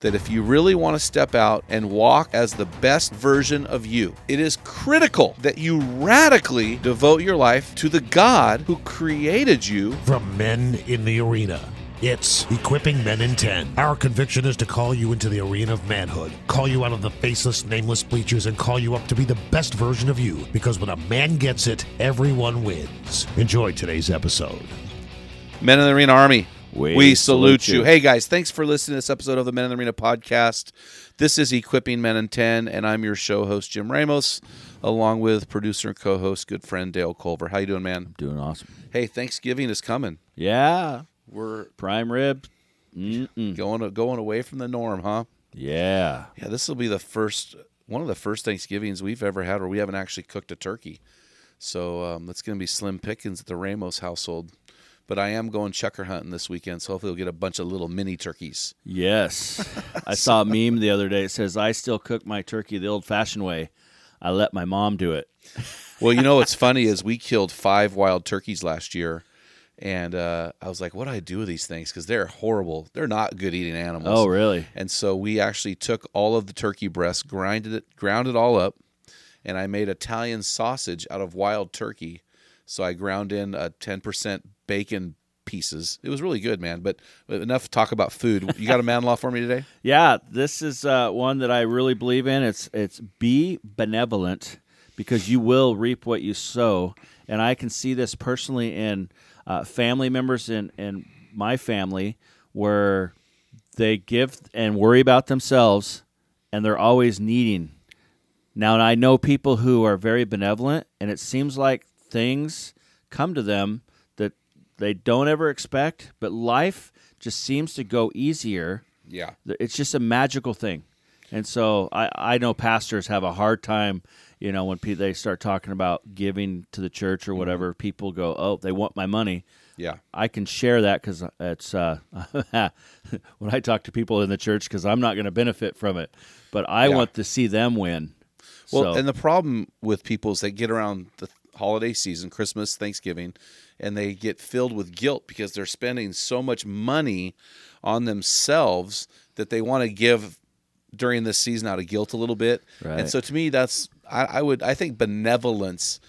that if you really want to step out and walk as the best version of you, it is critical that you radically devote your life to the God who created you. From Men in the Arena. It's Equipping Men in 10. Our conviction is to call you into the arena of manhood, call you out of the faceless, nameless bleachers, and call you up to be the best version of you. Because when a man gets it, everyone wins. Enjoy today's episode. Men in the Arena Army. We We, salute, salute you. you. Hey guys, thanks for listening to this episode of the Men in the Arena podcast. This is Equipping Men in 10, and I'm your show host, Jim Ramos, along with producer and co-host, good friend Dale Culver. How you doing, man? I'm Doing awesome. Hey, Thanksgiving is coming. Yeah. We're Prime rib. Mm-mm. going going away from the norm, huh? Yeah. Yeah, this will be the first one of the first Thanksgivings we've ever had where we haven't actually cooked a turkey. So um, that's going to be slim pickings at the Ramos household. But I am going chukar hunting this weekend, so hopefully we'll get a bunch of little mini turkeys. Yes. I saw a meme the other day. It says, I still cook my turkey the old fashioned way. I let my mom do it. Well, you know what's funny is we killed five wild turkeys last year, and uh, I was like, "What do I do with these things? Because they're horrible. They're not good eating animals." Oh, really? And so we actually took all of the turkey breasts, grinded it, ground it all up, and I made Italian sausage out of wild turkey. So I ground in a ten percent bacon pieces. It was really good, man. But enough talk about food. You got a man law for me today? Yeah. This is uh, one that I really believe in. It's, it's be benevolent because you will reap what you sow. And I can see this personally in uh, family members in, in my family where they give and worry about themselves and they're always needing. Now, I know people who are very benevolent, and it seems like things come to them they don't ever expect, but life just seems to go easier. Yeah. It's just a magical thing. And so I, I know pastors have a hard time, you know, when pe- they start talking about giving to the church or whatever, people go, oh, they want my money. Yeah. I can share that because it's uh, when I talk to people in the church because I'm not going to benefit from it, but I Yeah. want to see them win. Well, So- and the problem with people is they get around the holiday season, Christmas, Thanksgiving, and they get filled with guilt because they're spending so much money on themselves that they want to give during this season out of guilt a little bit. And so to me, that's I, I would I think benevolence,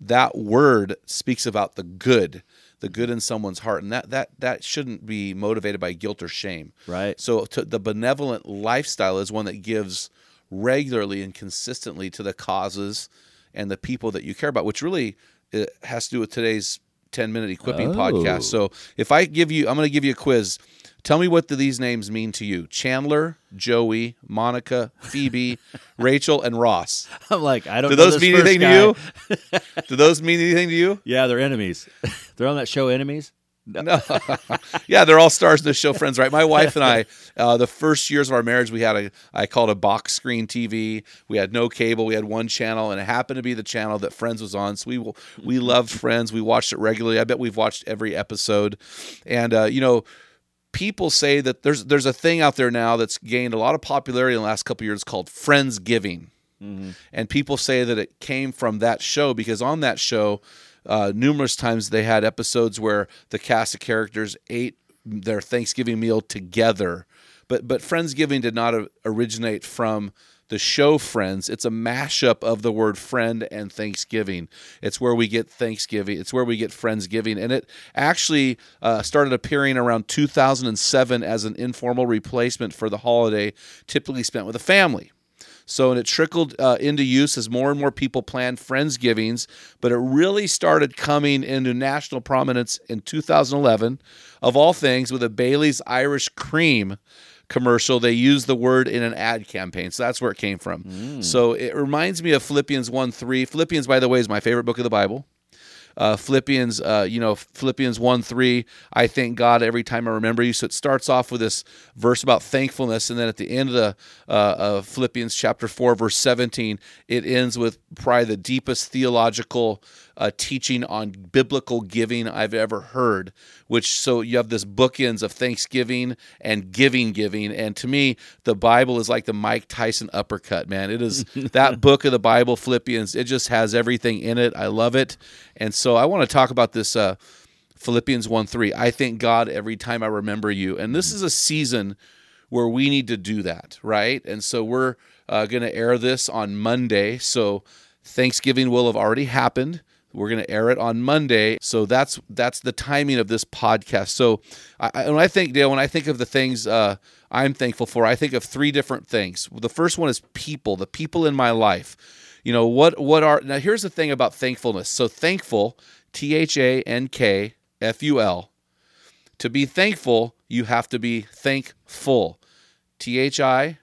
that word speaks about the good, the good in someone's heart, and that that that shouldn't be motivated by guilt or shame. Right. So to, the benevolent lifestyle is one that gives regularly and consistently to the causes and the people that you care about, which really uh, has to do with today's 10 minute equipping Oh. podcast. So if I give you, I'm going to give you a quiz. Tell me what do these names mean to you? Chandler, Joey, Monica, Phoebe, Rachel, and Ross. I'm like, I don't Do know those mean anything guy. to you? do those mean anything to you? Yeah, they're enemies. they're on that show, Enemies. No. yeah, they're all stars in the show Friends, right? My wife and I, uh, the first years of our marriage, we had a, I called a box screen TV. We had no cable. We had one channel, and it happened to be the channel that Friends was on. So we we loved Friends. We watched it regularly. I bet we've watched every episode. And uh, you know, people say that there's there's a thing out there now that's gained a lot of popularity in the last couple of years called Friendsgiving. And people say that it came from that show because on that show, uh, numerous times they had episodes where the cast of characters ate their Thanksgiving meal together. But but Friendsgiving did not originate from the show Friends. It's a mashup of the word friend and Thanksgiving. It's where we get Thanksgiving. It's where we get Friendsgiving. And it actually uh, started appearing around 2007 as an informal replacement for the holiday typically spent with a family. So, and it trickled uh, into use as more and more people planned Friendsgivings, but it really started coming into national prominence in 2011, of all things, with a Bailey's Irish Cream commercial. They used the word in an ad campaign. So that's where it came from. So it reminds me of Philippians 1 3. Philippians, by the way, is my favorite book of the Bible. Uh, Philippians, uh, you know, Philippians 1 3, I thank God every time I remember you. So it starts off with this verse about thankfulness. And then at the end of the uh, of Philippians chapter 4, verse 17, it ends with probably the deepest theological uh, teaching on biblical giving I've ever heard. Which so you have this bookends of thanksgiving and giving, giving, and to me the Bible is like the Mike Tyson uppercut. Man, it is that book of the Bible, Philippians. It just has everything in it. I love it, and so I want to talk about this. Uh, Philippians 1 3. I thank God every time I remember you. And this is a season where we need to do that, right? And so we're uh, going to air this on Monday. So Thanksgiving will have already happened. We're going to air it on Monday, so that's that's the timing of this podcast. So, I, when I think Dale, when I think of the things uh, I'm thankful for, I think of three different things. The first one is people, the people in my life. You know what? What are now? Here's the thing about thankfulness. So thankful, T H A N K F U L. To be thankful, you have to be thankful. T H I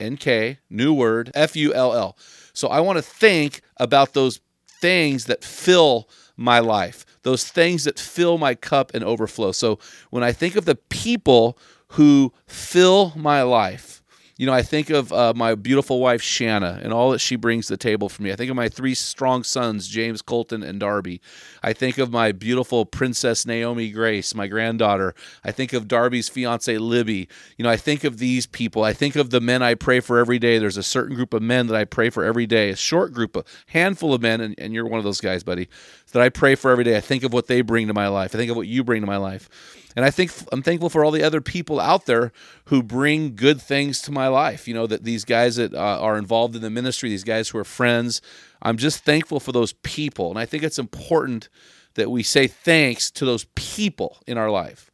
N K, new word, F U L L. So I want to think about those things that fill my life, those things that fill my cup and overflow. So when I think of the people who fill my life, you know, I think of uh, my beautiful wife Shanna and all that she brings to the table for me. I think of my three strong sons, James, Colton, and Darby. I think of my beautiful princess Naomi Grace, my granddaughter. I think of Darby's fiance Libby. You know, I think of these people. I think of the men I pray for every day. There's a certain group of men that I pray for every day, a short group, a handful of men, and, and you're one of those guys, buddy, that I pray for every day. I think of what they bring to my life. I think of what you bring to my life. And I think I'm thankful for all the other people out there who bring good things to my life. You know, that these guys that uh, are involved in the ministry, these guys who are friends. I'm just thankful for those people. And I think it's important that we say thanks to those people in our life.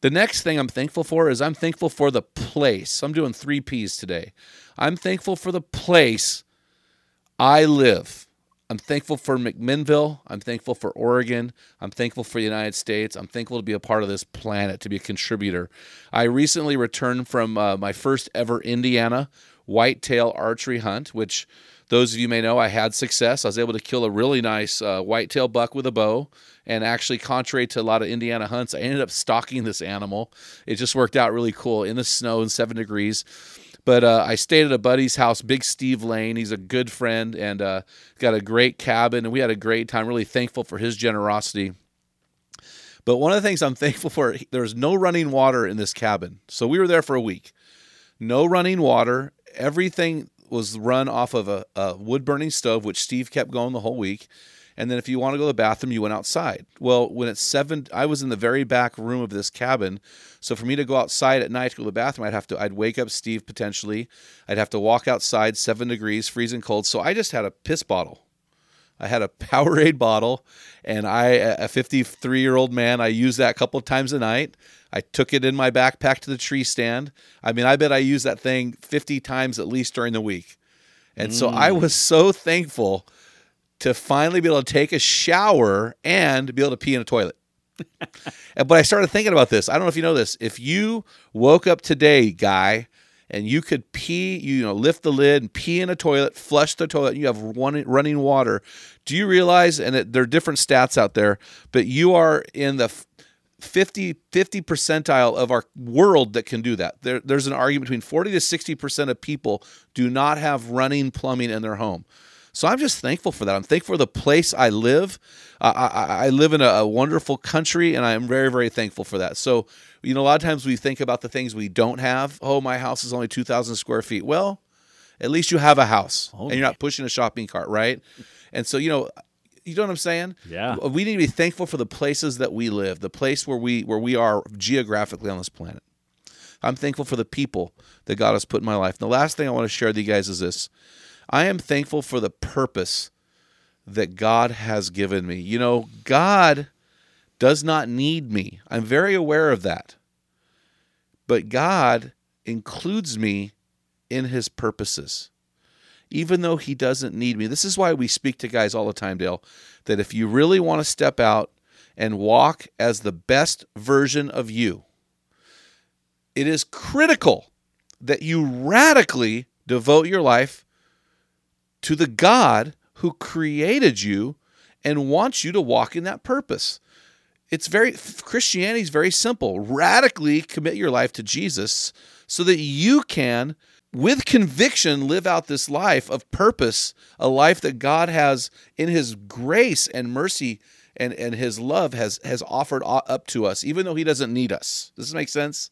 The next thing I'm thankful for is I'm thankful for the place. I'm doing three P's today. I'm thankful for the place I live. I'm thankful for McMinnville. I'm thankful for Oregon. I'm thankful for the United States. I'm thankful to be a part of this planet, to be a contributor. I recently returned from uh, my first ever Indiana whitetail archery hunt, which those of you may know I had success. I was able to kill a really nice uh, whitetail buck with a bow. And actually, contrary to a lot of Indiana hunts, I ended up stalking this animal. It just worked out really cool in the snow in seven degrees. But uh, I stayed at a buddy's house, Big Steve Lane. He's a good friend and uh, got a great cabin, and we had a great time. Really thankful for his generosity. But one of the things I'm thankful for, there's no running water in this cabin. So we were there for a week. No running water. Everything was run off of a, a wood burning stove, which Steve kept going the whole week. And then if you want to go to the bathroom, you went outside. Well, when it's seven, I was in the very back room of this cabin. So for me to go outside at night to go to the bathroom, I'd have to, I'd wake up Steve potentially. I'd have to walk outside, seven degrees, freezing cold. So I just had a piss bottle. I had a Powerade bottle, and I, a 53 year old man, I used that a couple of times a night. I took it in my backpack to the tree stand. I mean, I bet I used that thing 50 times at least during the week. And so I mm. was so thankful to finally be able to take a shower and be able to pee in a toilet. But I started thinking about this. I don't know if you know this. If you woke up today, guy, and you could pee, you know, lift the lid and pee in a toilet, flush the toilet, and you have one running water. Do you realize? And it, there are different stats out there, but you are in the f- 50, 50 percentile of our world that can do that. There, there's an argument between 40 to 60 percent of people do not have running plumbing in their home. So I'm just thankful for that. I'm thankful for the place I live. I, I, I live in a, a wonderful country, and I am very, very thankful for that. So, you know, a lot of times we think about the things we don't have. Oh, my house is only 2,000 square feet. Well, at least you have a house, oh, and you're not pushing a shopping cart, right? And so, you know, you know what I'm saying? Yeah. We need to be thankful for the places that we live, the place where we where we are geographically on this planet. I'm thankful for the people that God has put in my life. And the last thing I want to share with you guys is this. I am thankful for the purpose that God has given me. You know, God does not need me. I'm very aware of that. But God includes me in his purposes. even though he doesn't need me. This is why we speak to guys all the time, Dale, that if you really want to step out and walk as the best version of you, it is critical that you radically devote your life to the God who created you and wants you to walk in that purpose. It's very Christianity is very simple. Radically commit your life to Jesus so that you can with conviction live out this life of purpose, a life that God has in his grace and mercy and, and his love has has offered up to us even though he doesn't need us. Does this make sense?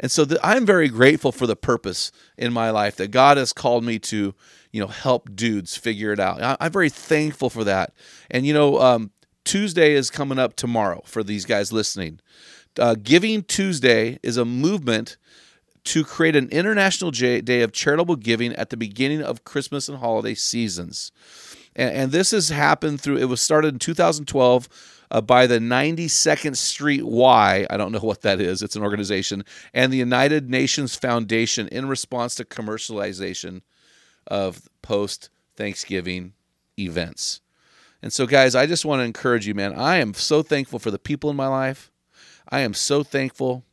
And so the, I'm very grateful for the purpose in my life that God has called me to, you know, help dudes figure it out. I, am very thankful for that. And you know, um, Tuesday is coming up tomorrow for these guys listening. Uh, Giving Tuesday is a movement to create an international day of charitable giving at the beginning of Christmas and holiday seasons. And, and this has happened through, it was started in 2012 uh, by the 92nd Street Y. I don't know what that is. It's an organization. And the United Nations Foundation in response to commercialization of post Thanksgiving events. And so, guys, I just want to encourage you, man. I am so thankful for the people in my life. I am so thankful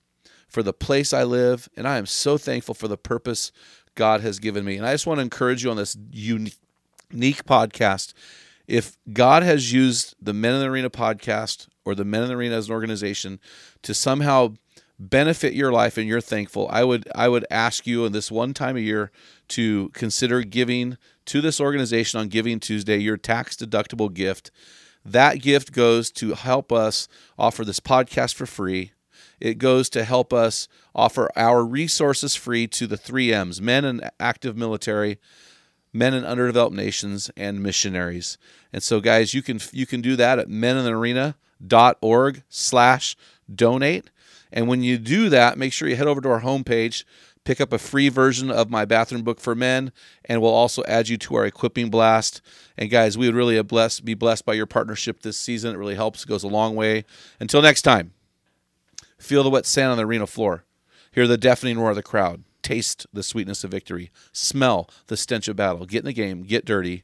for the place I live. And I am so thankful for the purpose God has given me. And I just want to encourage you on this unique podcast if God has used the Men in the Arena podcast or the Men in the Arena as an organization to somehow benefit your life and you're thankful, I would I would ask you in this one time a year to consider giving to this organization on Giving Tuesday your tax deductible gift. That gift goes to help us offer this podcast for free. It goes to help us offer our resources free to the 3Ms, men and active military, men in underdeveloped nations and missionaries. And so guys, you can you can do that at meninthearena.org slash donate. And when you do that, make sure you head over to our homepage, pick up a free version of my bathroom book for men, and we'll also add you to our equipping blast. And guys, we would really be blessed by your partnership this season. It really helps, it goes a long way. Until next time, feel the wet sand on the arena floor. Hear the deafening roar of the crowd taste the sweetness of victory, smell the stench of battle, get in the game, get dirty,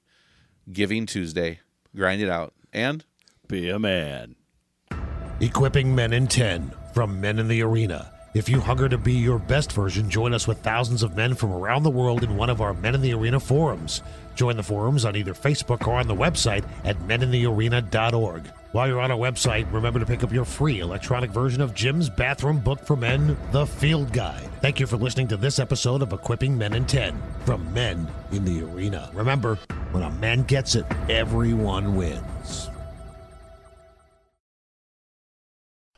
Giving Tuesday, grind it out, and be a man. Equipping Men in 10 from Men in the Arena. If you hunger to be your best version, join us with thousands of men from around the world in one of our Men in the Arena forums. Join the forums on either Facebook or on the website at meninthearena.org. While you're on our website, remember to pick up your free electronic version of Jim's bathroom book for men, The Field Guide. Thank you for listening to this episode of Equipping Men in 10 from Men in the Arena. Remember, when a man gets it, everyone wins.